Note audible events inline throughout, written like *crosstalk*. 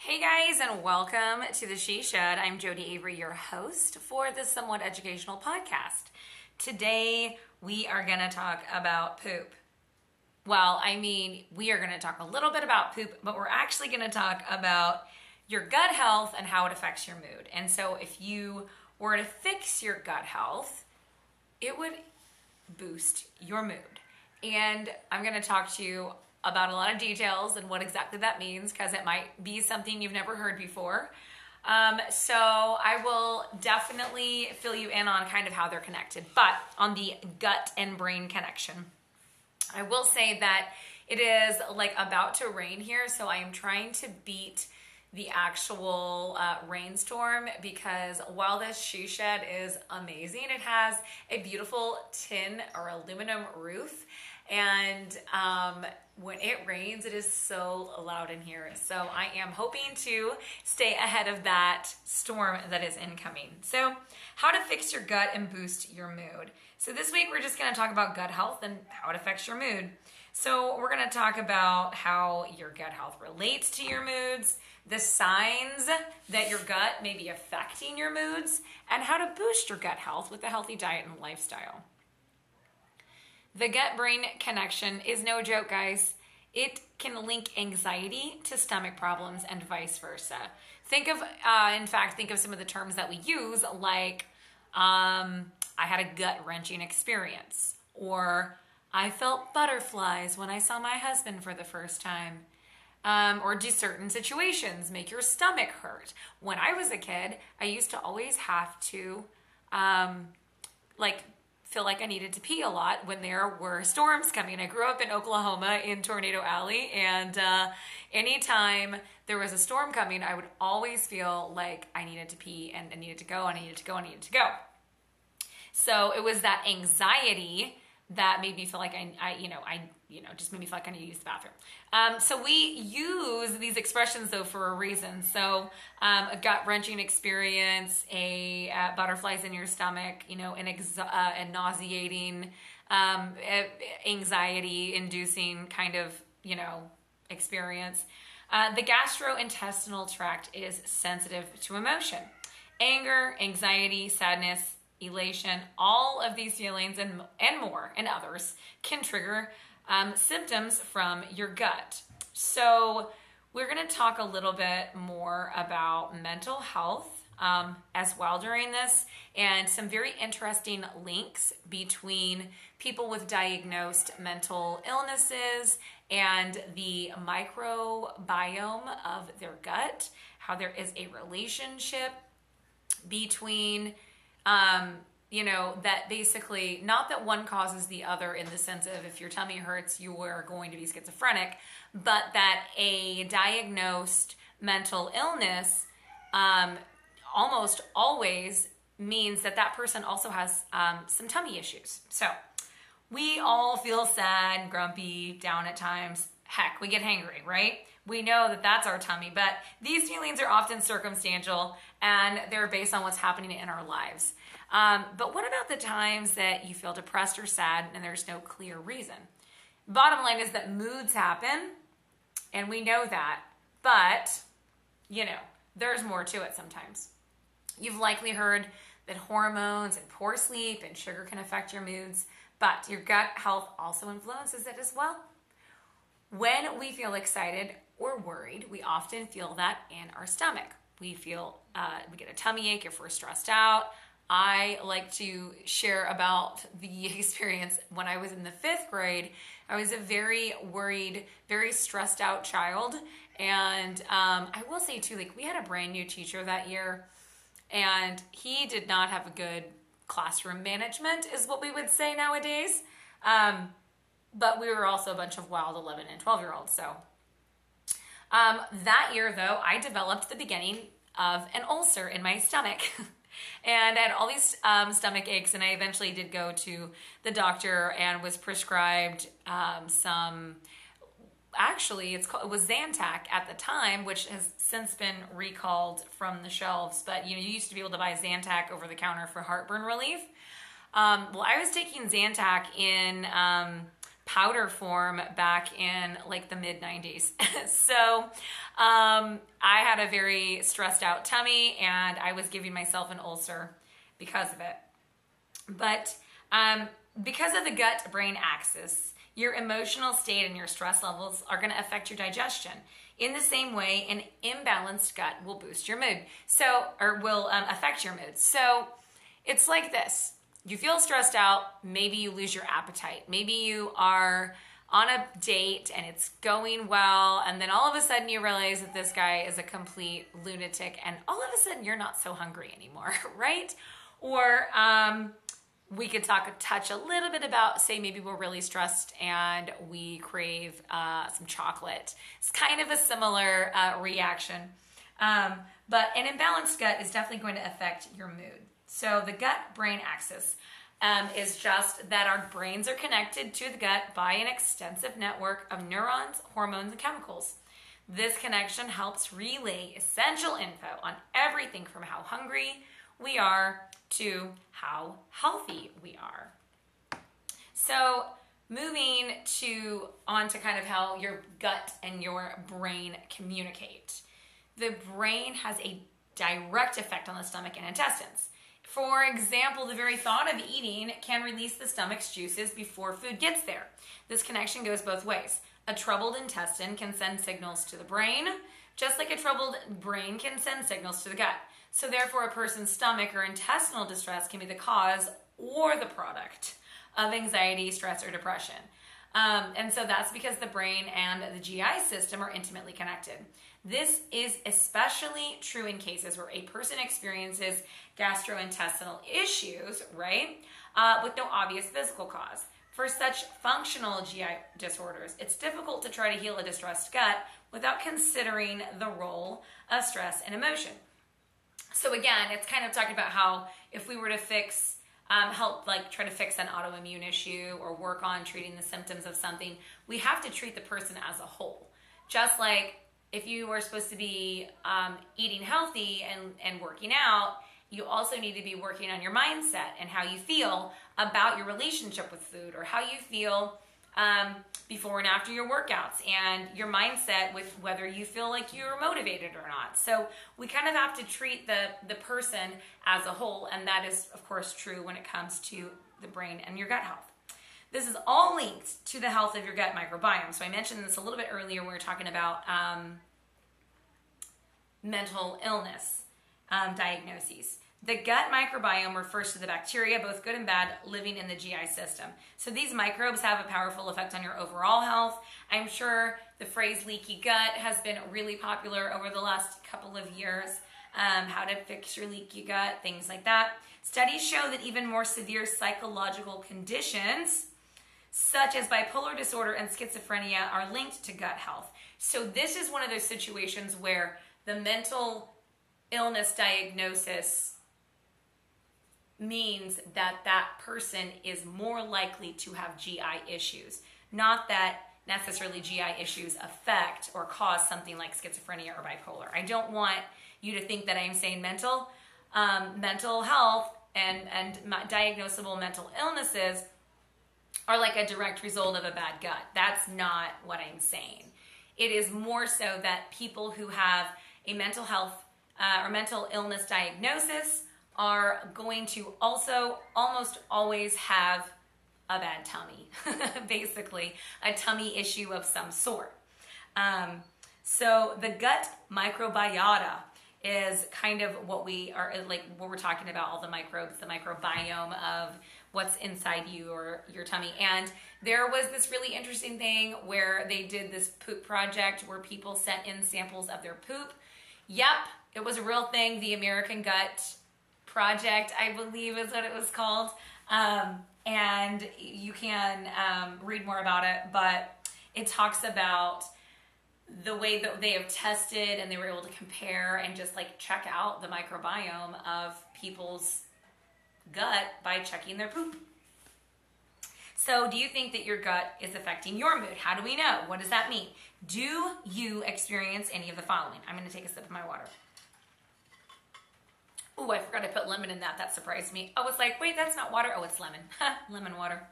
Hey guys, and welcome to the She Shed. I'm Jodie Avary, your host for the Somewhat Educational Podcast. Today, we are going to talk about poop. Well, I mean, we are going to talk a little bit about poop, but we're actually going to talk about your gut health and how it affects your mood. And so, if you were to fix your gut health, it would boost your mood. And I'm going to talk to you about a lot of details and what exactly that means because it might be something you've never heard before. Um, so I will definitely fill you in on kind of how they're connected, but on the gut and brain connection. I will say that it is like about to rain here, so I am trying to beat the actual uh, rainstorm because while this she shed is amazing, it has a beautiful tin or aluminum roof and um, when it rains, it is so loud in here. So I am hoping to stay ahead of that storm that is incoming. So, how to fix your gut and boost your mood. So, this week we're just going to talk about gut health and how it affects your mood. So, we're going to talk about how your gut health relates to your moods, the signs that your gut may be affecting your moods, and how to boost your gut health with a healthy diet and lifestyle. The gut brain connection is no joke, guys. It can link anxiety to stomach problems and vice versa. Think of, uh, in fact, think of some of the terms that we use, like um, I had a gut wrenching experience, or I felt butterflies when I saw my husband for the first time. Um, or do certain situations make your stomach hurt? When I was a kid, I used to always have to, um, like, feel like I needed to pee a lot when there were storms coming. I grew up in Oklahoma in Tornado Alley, and uh, anytime there was a storm coming, I would always feel like I needed to pee and I needed to go, I needed to go, I needed to go. So it was that anxiety that made me feel like I, I you know, I, you know, just made me feel like I need to use the bathroom. Um, so we use these expressions though for a reason. So um, a gut wrenching experience, a uh, butterflies in your stomach, you know, an ex- uh, a nauseating, um, anxiety inducing kind of, you know, experience. Uh, the gastrointestinal tract is sensitive to emotion. Anger, anxiety, sadness, elation, all of these feelings and, and more and others can trigger um, symptoms from your gut. So, we're going to talk a little bit more about mental health um, as well during this and some very interesting links between people with diagnosed mental illnesses and the microbiome of their gut, how there is a relationship between um, you know, that basically, not that one causes the other in the sense of if your tummy hurts, you are going to be schizophrenic, but that a diagnosed mental illness um, almost always means that that person also has um, some tummy issues. So we all feel sad, grumpy, down at times. Heck, we get hangry, right? We know that that's our tummy, but these feelings are often circumstantial and they're based on what's happening in our lives. Um, but what about the times that you feel depressed or sad and there's no clear reason? Bottom line is that moods happen, and we know that, but you know, there's more to it sometimes. You've likely heard that hormones and poor sleep and sugar can affect your moods, but your gut health also influences it as well. When we feel excited or worried, we often feel that in our stomach. We feel, uh, we get a tummy ache if we're stressed out, I like to share about the *laughs* experience when I was in the fifth grade. I was a very worried, very stressed out child. And um, I will say, too, like we had a brand new teacher that year, and he did not have a good classroom management, is what we would say nowadays. Um, but we were also a bunch of wild 11 and 12 year olds. So um, that year, though, I developed the beginning of an ulcer in my stomach. *laughs* and I had all these um, stomach aches, and I eventually did go to the doctor and was prescribed um, some. Actually, it's called, it was Zantac at the time, which has since been recalled from the shelves. But you know, you used to be able to buy Zantac over the counter for heartburn relief. Um, well, I was taking Zantac in um, powder form back in like the mid 90s. *laughs* so Um, I had a very stressed out tummy and I was giving myself an ulcer because of it. But um, because of the gut brain axis, your emotional state and your stress levels are going to affect your digestion. In the same way, an imbalanced gut will boost your mood. So, or will um, affect your mood. So, it's like this you feel stressed out, maybe you lose your appetite. Maybe you are on a date and it's going well, and then all of a sudden you realize that this guy is a complete lunatic, and all of a sudden you're not so hungry anymore, *laughs* right? Or um, we could talk touch a little bit about say maybe we're really stressed and we crave uh, some chocolate. It's kind of a similar uh, reaction, um, but an imbalanced gut is definitely going to affect your mood. So the gut brain axis um, is just that our brains are connected to the gut by an extensive network of neurons, hormones, and chemicals. This connection helps relay essential info on everything from how hungry we are to how healthy we are. So, moving to on to kind of how your gut and your brain communicate. The brain has a direct effect on the stomach and intestines. For example, the very thought of eating can release the stomach's juices before food gets there. This connection goes both ways. A troubled intestine can send signals to the brain, just like a troubled brain can send signals to the gut. So, therefore, a person's stomach or intestinal distress can be the cause or the product of anxiety, stress, or depression. Um, and so that's because the brain and the GI system are intimately connected. This is especially true in cases where a person experiences gastrointestinal issues, right, uh, with no obvious physical cause. For such functional GI disorders, it's difficult to try to heal a distressed gut without considering the role of stress and emotion. So, again, it's kind of talking about how if we were to fix um, help like try to fix an autoimmune issue or work on treating the symptoms of something, we have to treat the person as a whole. Just like if you were supposed to be um, eating healthy and, and working out, you also need to be working on your mindset and how you feel about your relationship with food or how you feel um, before and after your workouts and your mindset with whether you feel like you're motivated or not. So we kind of have to treat the, the person as a whole, and that is, of course, true when it comes to the brain and your gut health. This is all linked to the health of your gut microbiome. So I mentioned this a little bit earlier when we were talking about um, mental illness um, diagnoses. The gut microbiome refers to the bacteria, both good and bad, living in the GI system. So these microbes have a powerful effect on your overall health. I'm sure the phrase leaky gut has been really popular over the last couple of years. Um, how to fix your leaky gut, things like that. Studies show that even more severe psychological conditions, such as bipolar disorder and schizophrenia, are linked to gut health. So, this is one of those situations where the mental illness diagnosis means that that person is more likely to have GI issues. Not that necessarily GI issues affect or cause something like schizophrenia or bipolar. I don't want you to think that I'm saying mental um, mental health and and diagnosable mental illnesses are like a direct result of a bad gut. That's not what I'm saying. It is more so that people who have a mental health uh, or mental illness diagnosis are going to also almost always have a bad tummy, *laughs* basically, a tummy issue of some sort. Um, so the gut microbiota is kind of what we are like what we're talking about all the microbes the microbiome of what's inside you or your tummy and there was this really interesting thing where they did this poop project where people sent in samples of their poop yep it was a real thing the american gut project, I believe is what it was called. Um, and you can um, read more about it, but it talks about the way that they have tested and they were able to compare and just like check out the microbiome of people's gut by checking their poop. So, do you think that your gut is affecting your mood? How do we know? What does that mean? Do you experience any of the following? I'm going to take a sip of my water. Oh, I forgot I put lemon in that. That surprised me. I was like, wait, that's not water. Oh, it's lemon. *laughs* lemon water.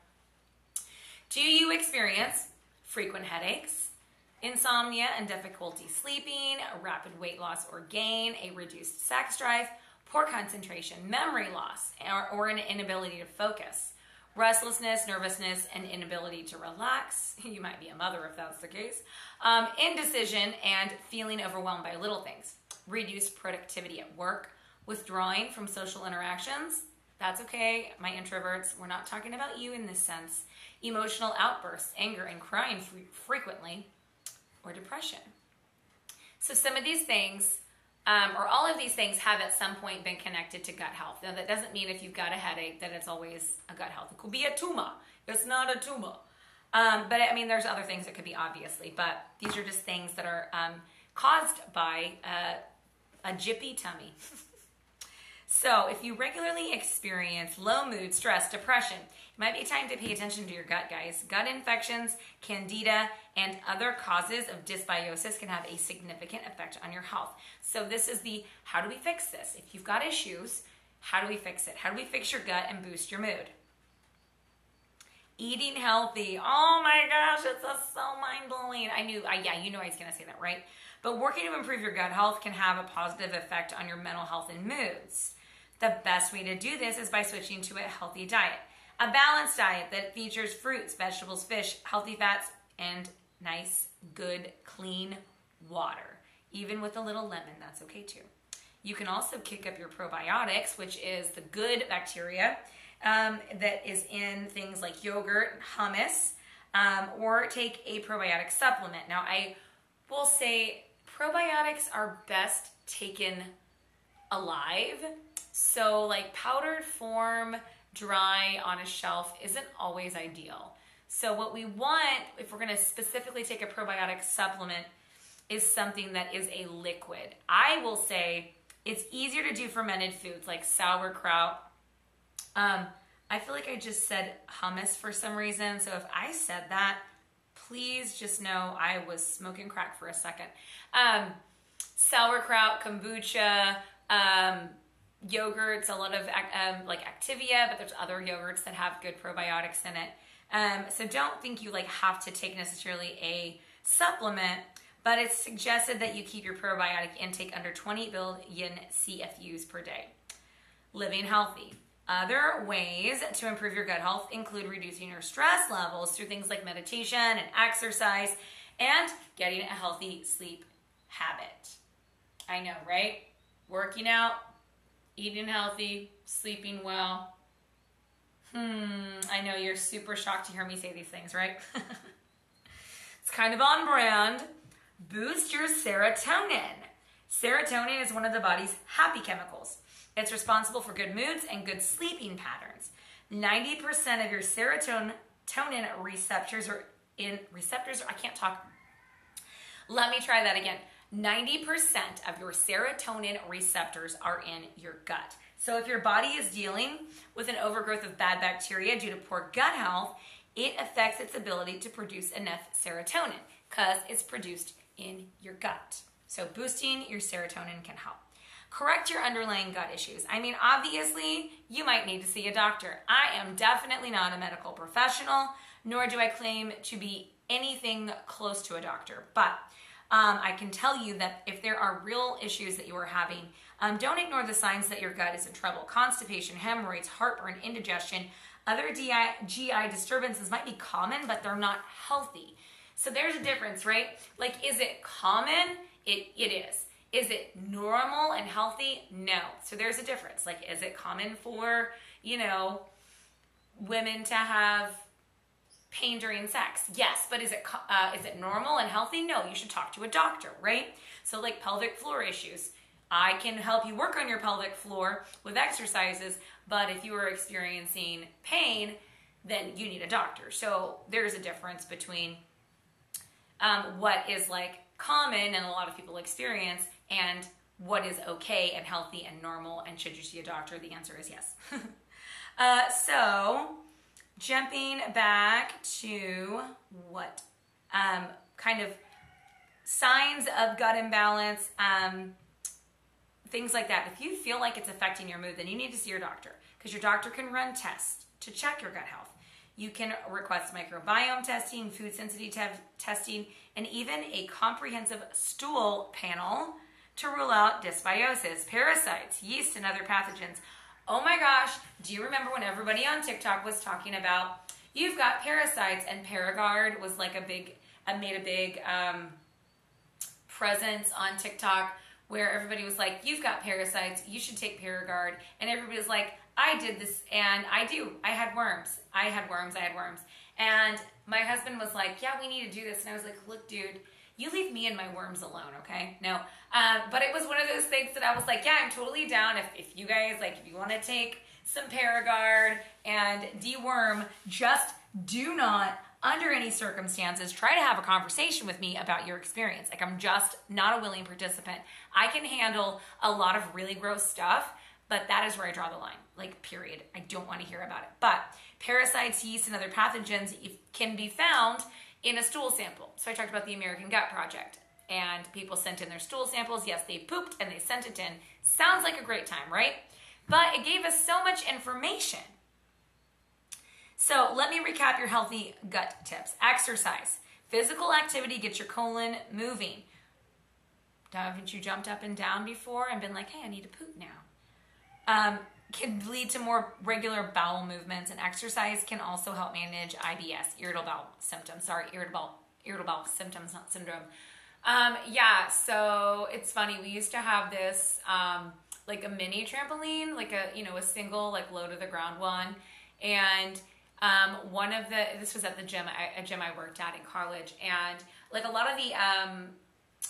Do you experience frequent headaches, insomnia and difficulty sleeping, rapid weight loss or gain, a reduced sex drive, poor concentration, memory loss, or, or an inability to focus, restlessness, nervousness, and inability to relax. *laughs* You might be a mother if that's the case. Um, indecision and feeling overwhelmed by little things, reduced productivity at work, withdrawing from social interactions. That's okay, my introverts. We're not talking about you in this sense. Emotional outbursts, anger, and crying frequently, or depression. So, some of these things um, or all of these things have at some point been connected to gut health. Now, that doesn't mean if you've got a headache that it's always a gut health. It could be a tumor. It's not a tumor. Um, but I mean, there's other things that could be obviously, but these are just things that are um, caused by uh, a jippy tummy. *laughs* So, if you regularly experience low mood, stress, depression, it might be time to pay attention to your gut, guys. Gut infections, candida, and other causes of dysbiosis can have a significant effect on your health. So, this is the how do we fix this? If you've got issues, how do we fix it? How do we fix your gut and boost your mood? Eating healthy. Oh my gosh, it's so mind blowing. I knew, I, yeah, you know I was going to say that, right? But working to improve your gut health can have a positive effect on your mental health and moods. The best way to do this is by switching to a healthy diet. A balanced diet that features fruits, vegetables, fish, healthy fats, and nice, good, clean water. Even with a little lemon, that's okay too. You can also kick up your probiotics, which is the good bacteria um, that is in things like yogurt, hummus, um, or take a probiotic supplement. Now, I will say probiotics are best taken alive so, like powdered form, dry on a shelf isn't always ideal. So, what we want, if we're going to specifically take a probiotic supplement, is something that is a liquid. I will say it's easier to do fermented foods like sauerkraut. Um, I feel like I just said hummus for some reason. So, if I said that, please just know I was smoking crack for a second. Um, sauerkraut, kombucha, um, yogurts, a lot of um, like Activia, but there's other yogurts that have good probiotics in it. Um, so don't think you like have to take necessarily a supplement, but it's suggested that you keep your probiotic intake under 20 billion CFUs per day. Living healthy. Other ways to improve your gut health include reducing your stress levels through things like meditation and exercise and getting a healthy sleep habit. I know, right? Working out, eating healthy, sleeping well. Hmm, I know you're super shocked to hear me say these things, right? *laughs* it's kind of on brand. Boost your serotonin. Serotonin is one of the body's happy chemicals. It's responsible for good moods and good sleeping patterns. 90% of your serotonin receptors are in receptors, I can't talk. Let me try that again. 90% of your serotonin receptors are in your gut. So if your body is dealing with an overgrowth of bad bacteria due to poor gut health, it affects its ability to produce enough serotonin because it's produced in your gut. So boosting your serotonin can help. Correct your underlying gut issues. I mean, obviously, you might need to see a doctor. I am definitely not a medical professional, nor do I claim to be anything close to a doctor. But um, I can tell you that if there are real issues that you are having, um, don't ignore the signs that your gut is in trouble. Constipation, hemorrhoids, heartburn, indigestion, other DI, GI disturbances might be common, but they're not healthy. So there's a difference, right? Like, is it common? It, it is. Is it normal and healthy? No. So there's a difference. Like, is it common for, you know, women to have pain during sex? Yes, but is it uh, is it normal and healthy? No, you should talk to a doctor, right? So like pelvic floor issues, I can help you work on your pelvic floor with exercises, but if you are experiencing pain, then you need a doctor. So there's a difference between um, what is like common and a lot of people experience and what is okay and healthy and normal and should you see a doctor the answer is yes *laughs* uh, so jumping back to what um, kind of signs of gut imbalance, um, things like that. If you feel like it's affecting your mood, then you need to see your doctor because your doctor can run tests to check your gut health. You can request microbiome testing, food sensitivity te- testing, and even a comprehensive stool panel to rule out dysbiosis, parasites, yeast, and other pathogens. Oh my gosh, do you remember when everybody on TikTok was talking about you've got parasites and Paraguard was like a big, I made a big um, presence on TikTok where everybody was like, you've got parasites, you should take Paraguard. And everybody was like, I did this and I do. I had worms. I had worms. I had worms. And my husband was like, yeah, we need to do this. And I was like, look, dude, you leave me and my worms alone, okay? No. Um, but it was one of those things that I was like, yeah, I'm totally down. If, if you guys, like, if you want to take some Paraguard and deworm, just do not under any circumstances, try to have a conversation with me about your experience. Like, I'm just not a willing participant. I can handle a lot of really gross stuff, but that is where I draw the line. Like, period. I don't want to hear about it. But parasites, yeast, and other pathogens can be found in a stool sample. So I talked about the American Gut Project. And people sent in their stool samples. Yes, they pooped and they sent it in. Sounds like a great time, right? But it gave us so much information so let me recap your healthy gut tips. Exercise. Physical activity gets your colon moving. Haven't you jumped up and down before and been like, hey, I need to poop now? Um, can lead to more regular bowel movements, and exercise can also help manage IBS, irritable bowel symptoms. Sorry, irritable irritable bowel symptoms, not syndrome. Um, yeah, so it's funny. We used to have this um, like a mini trampoline, like a you know a single like low to the ground one, and um, one of the this was at the gym, a gym I worked at in college, and like a lot of the um,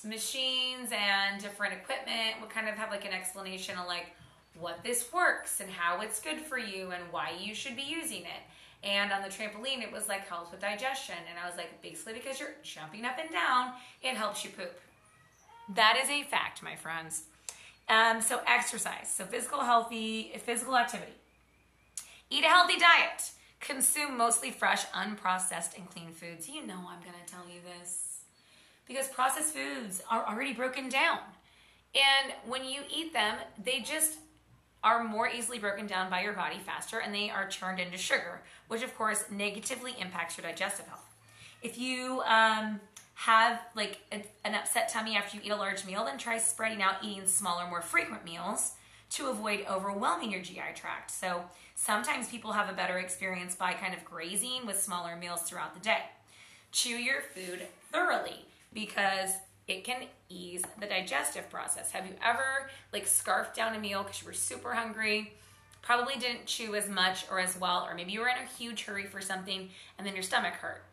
machines and different equipment would kind of have like an explanation of like what this works and how it's good for you and why you should be using it. And on the trampoline, it was like helps with digestion, and I was like, basically because you're jumping up and down, it helps you poop. That is a fact, my friends. Um, so exercise, so physical healthy, physical activity. Eat a healthy diet. Consume mostly fresh, unprocessed, and clean foods. You know I'm to tell you this. Because processed foods are already broken down. And when you eat them, they just are more easily broken down by your body faster and they are turned into sugar, which of course negatively impacts your digestive health. If you um, have like a, an upset tummy after you eat a large meal, then try spreading out eating smaller, more frequent meals to avoid overwhelming your GI tract. So sometimes people have a better experience by kind of grazing with smaller meals throughout the day. Chew your food thoroughly because it can ease the digestive process. Have you ever like scarfed down a meal because you were super hungry? Probably didn't chew as much or as well, or maybe you were in a huge hurry for something and then your stomach hurt.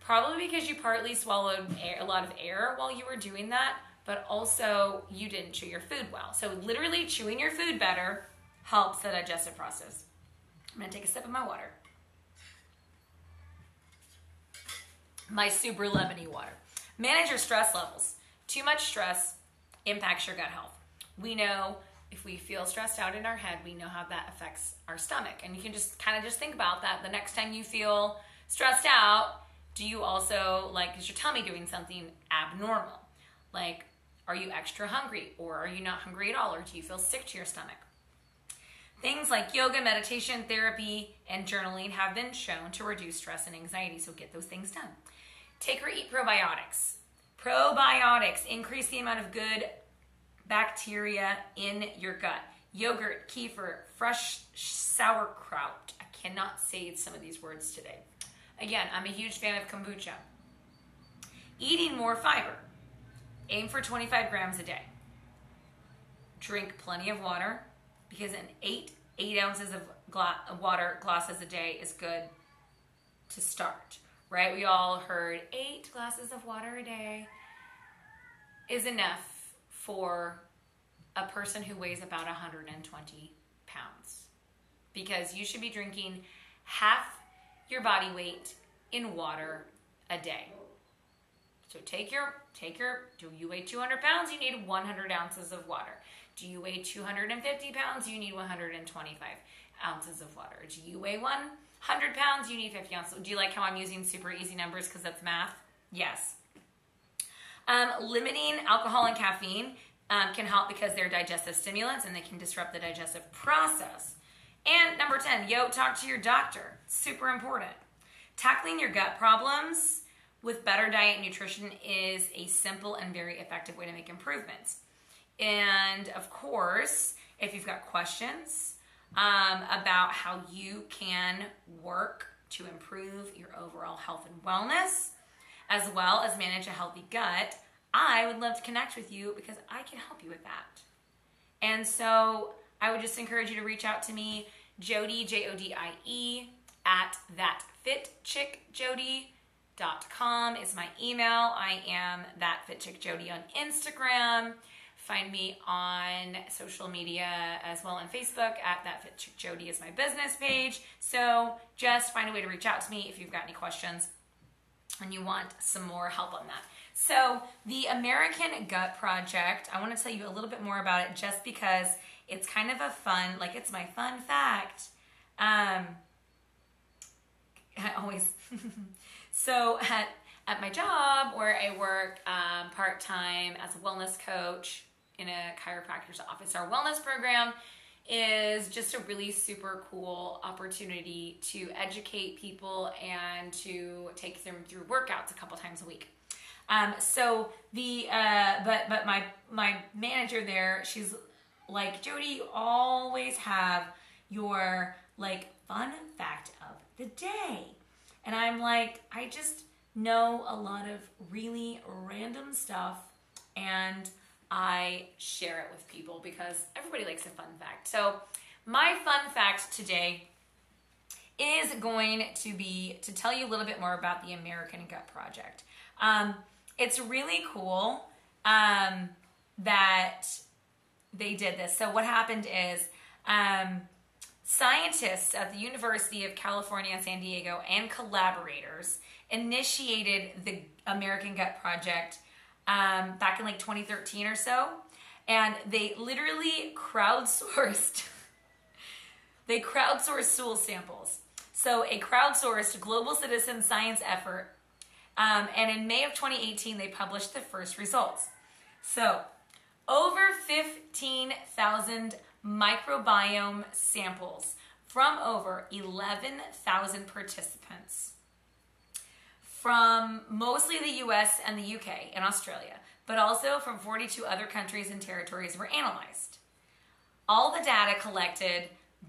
Probably because you partly swallowed air, a lot of air while you were doing that, but also you didn't chew your food well. So, literally, chewing your food better helps the digestive process. I'm gonna take a sip of my water. My super lemony water. Manage your stress levels. Too much stress impacts your gut health. We know if we feel stressed out in our head, we know how that affects our stomach. And you can just kind of just think about that the next time you feel stressed out. Do you also like, is your tummy doing something abnormal? Like, are you extra hungry or are you not hungry at all or do you feel sick to your stomach? Things like yoga, meditation, therapy, and journaling have been shown to reduce stress and anxiety, so get those things done. Take or eat probiotics. Probiotics increase the amount of good bacteria in your gut. Yogurt, kefir, fresh sauerkraut. I cannot say some of these words today. Again, I'm a huge fan of kombucha. Eating more fiber. Aim for 25 grams a day. Drink plenty of water because an eight eight ounces of gla- water glasses a day is good to start. Right? We all heard eight glasses of water a day is enough for a person who weighs about 120 pounds because you should be drinking half your body weight in water a day. So take your take your. Do you weigh 200 pounds? You need 100 ounces of water. Do you weigh 250 pounds? You need 125 ounces of water. Do you weigh 100 pounds? You need 50 ounces. Do you like how I'm using super easy numbers because that's math? Yes. Um, limiting alcohol and caffeine um, can help because they're digestive stimulants and they can disrupt the digestive process. And number 10, yo, talk to your doctor. Super important. Tackling your gut problems with better diet and nutrition is a simple and very effective way to make improvements. And of course, if you've got questions um, about how you can work to improve your overall health and wellness, as well as manage a healthy gut, I would love to connect with you because I can help you with that. And so I would just encourage you to reach out to me, Jodie, J O D I E, at thatfitchickjodie.com is my email. I am thatfitchickjodie on Instagram. Find me on social media as well on Facebook at thatfitchickjodie is my business page. So just find a way to reach out to me if you've got any questions and you want some more help on that. So, the American Gut Project, I want to tell you a little bit more about it just because it's kind of a fun, like it's my fun fact. Um, I *laughs* always, *laughs* so at, at my job where I work um, part time as a wellness coach in a chiropractor's office, our wellness program is just a really super cool opportunity to educate people and to take them through workouts a couple times a week. Um, so the uh, but but my my manager there, she's like Jodie, you always have your like fun fact of the day, and I'm like I just know a lot of really random stuff and I share it with people because everybody likes a fun fact. So, my fun fact today is going to be to tell you a little bit more about the American Gut Project. Um, it's really cool um, that they did this. So, what happened is um, scientists at the University of California, San Diego, and collaborators initiated the American Gut Project um, back in like 2013 or so. And they literally crowdsourced, *laughs* they crowdsourced stool samples. So a crowdsourced global citizen science effort. Um, and in May of 2018, they published the first results. So over 15,000 microbiome samples from over 11,000 participants from mostly the US and the UK and Australia, but also from 42 other countries and territories were analyzed. All the data collected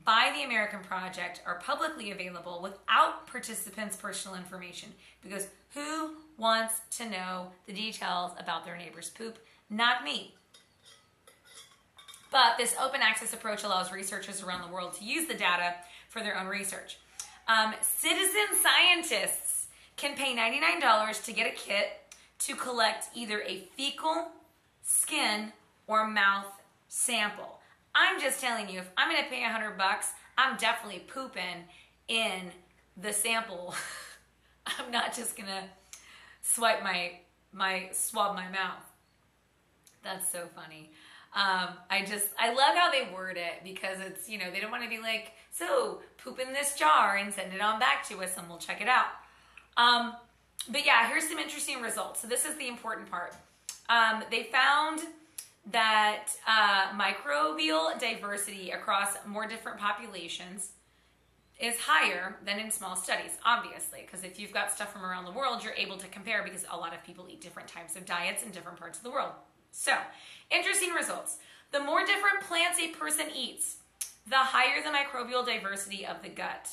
by the American Project are publicly available without participants' personal information because who wants to know the details about their neighbor's poop? Not me. But this open access approach allows researchers around the world to use the data for their own research. Um, citizen scientists can pay $99 to get a kit to collect either a fecal, skin, or mouth sample. I'm just telling you, if I'm gonna pay 100 bucks, I'm definitely pooping in the sample. *laughs* I'm not just gonna swipe my my swab my mouth. That's so funny. Um, I just I love how they word it because it's you know they don't want to be like so poop in this jar and send it on back to us and we'll check it out. Um, but yeah, here's some interesting results. So this is the important part. Um, they found that uh, microbial diversity across more different populations is higher than in small studies, obviously, because if you've got stuff from around the world, you're able to compare because a lot of people eat different types of diets in different parts of the world. So, interesting results. The more different plants a person eats, the higher the microbial diversity of the gut.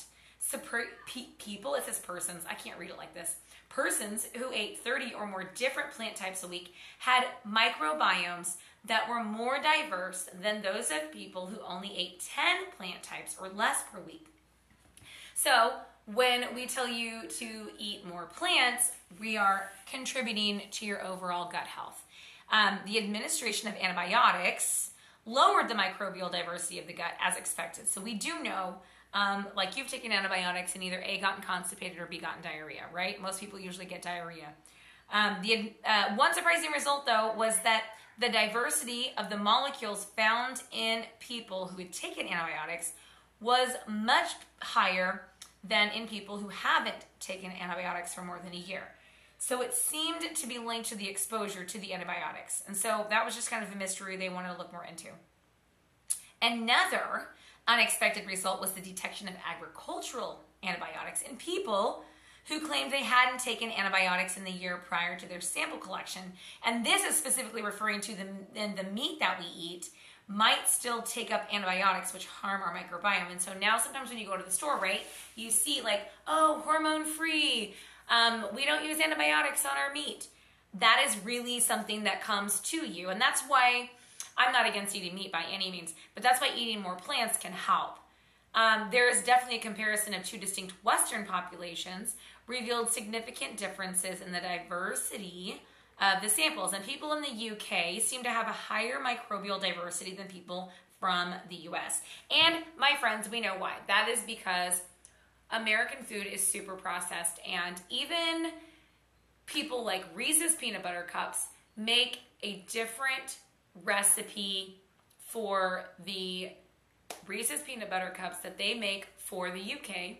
People, it says persons, I can't read it like this. Persons who ate 30 or more different plant types a week had microbiomes that were more diverse than those of people who only ate 10 plant types or less per week. So, when we tell you to eat more plants, we are contributing to your overall gut health. Um, the administration of antibiotics lowered the microbial diversity of the gut as expected. So, we do know um, like you've taken antibiotics and either A, gotten constipated or B, gotten diarrhea, right? Most people usually get diarrhea. Um, the uh, one surprising result, though, was that the diversity of the molecules found in people who had taken antibiotics was much higher than in people who haven't taken antibiotics for more than a year. So it seemed to be linked to the exposure to the antibiotics. And so that was just kind of a mystery they wanted to look more into. Another unexpected result was the detection of agricultural antibiotics in people who claimed they hadn't taken antibiotics in the year prior to their sample collection. And this is specifically referring to the, the meat that we eat might still take up antibiotics, which harm our microbiome. And so now sometimes when you go to the store, right, you see like, oh, hormone free. Um, we don't use antibiotics on our meat. That is really something that comes to you. And that's why I'm not against eating meat by any means, but that's why eating more plants can help. Um, there is definitely a comparison of two distinct Western populations revealed significant differences in the diversity of the samples. And people in the UK seem to have a higher microbial diversity than people from the US. And my friends, we know why. That is because American food is super processed, and even people like Reese's peanut butter cups make a different recipe for the Reese's peanut butter cups that they make for the UK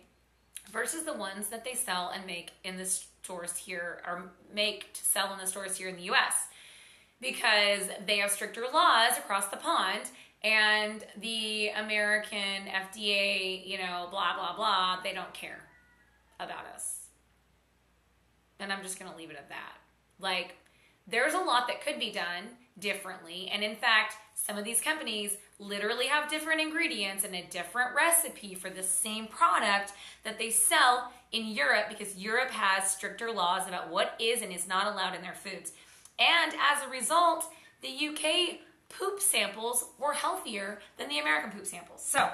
versus the ones that they sell and make in the stores here or make to sell in the stores here in the US because they have stricter laws across the pond and the American FDA, you know, blah blah blah, they don't care about us. And I'm just going to leave it at that. Like there's a lot that could be done differently. And in fact, some of these companies literally have different ingredients and a different recipe for the same product that they sell in Europe because Europe has stricter laws about what is and is not allowed in their foods. And as a result, the UK poop samples were healthier than the American poop samples. So,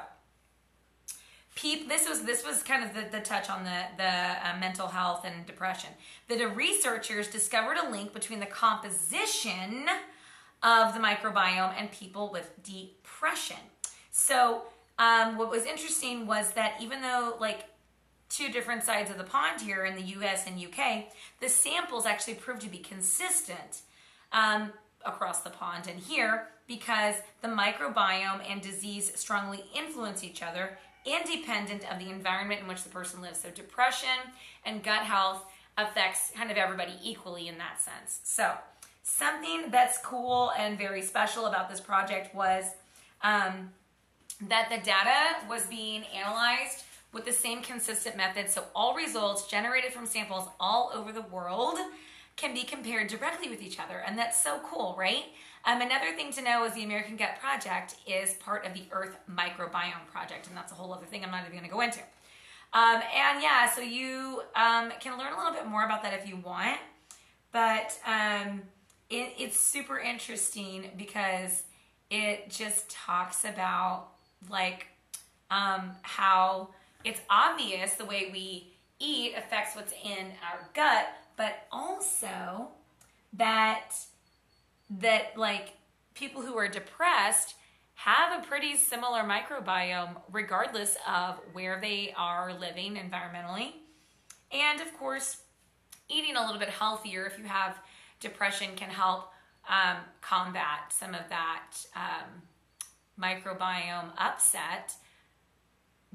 peep this was this was kind of the, the touch on the the uh, mental health and depression the researchers discovered a link between the composition of the microbiome and people with depression so um, what was interesting was that even though like two different sides of the pond here in the us and uk the samples actually proved to be consistent um, across the pond and here because the microbiome and disease strongly influence each other independent of the environment in which the person lives. So, depression and gut health affects kind of everybody equally in that sense. So, something that's cool and very special about this project was um, that the data was being analyzed with the same consistent method. So, all results generated from samples all over the world can be compared directly with each other. And that's so cool, right? Um, another thing to know is the American Gut Project is part of the Earth Microbiome Project, and that's a whole other thing I'm not even going to go into. Um, and yeah, so you um, can learn a little bit more about that if you want, but um, it, it's super interesting because it just talks about like um, how it's obvious the way we eat affects what's in our gut, but also that that like people who are depressed have a pretty similar microbiome regardless of where they are living environmentally. And of course, eating a little bit healthier if you have depression can help um, combat some of that um, microbiome upset,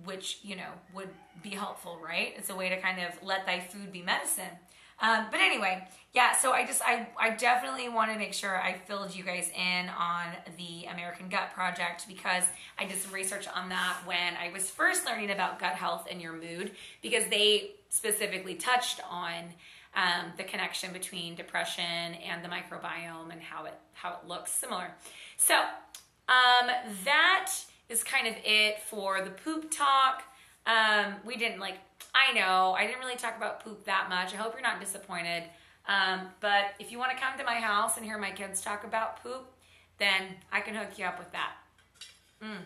which, you know, would be helpful, right? It's a way to kind of let thy food be medicine. Um, but anyway, yeah, so I just, I, I definitely want to make sure I filled you guys in on the American Gut Project because I did some research on that when I was first learning about gut health and your mood because they specifically touched on um, the connection between depression and the microbiome and how it, how it looks similar. So um, that is kind of it for the poop talk. Um, we didn't like I know I didn't really talk about poop that much. I hope you're not disappointed. Um, but if you want to come to my house and hear my kids talk about poop, then I can hook you up with that. Mm.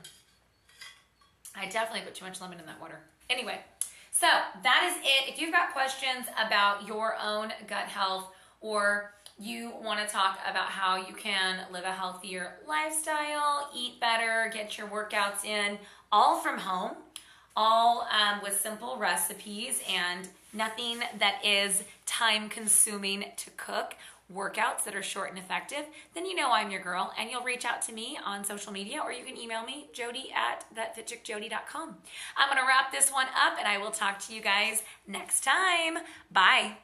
I definitely put too much lemon in that water. Anyway, so that is it. If you've got questions about your own gut health or you want to talk about how you can live a healthier lifestyle, eat better, get your workouts in, all from home, all um, with simple recipes and nothing that is time consuming to cook, workouts that are short and effective, then you know I'm your girl and you'll reach out to me on social media or you can email me, jodie at thatfitchickjodie.com. I'm going to wrap this one up and I will talk to you guys next time. Bye.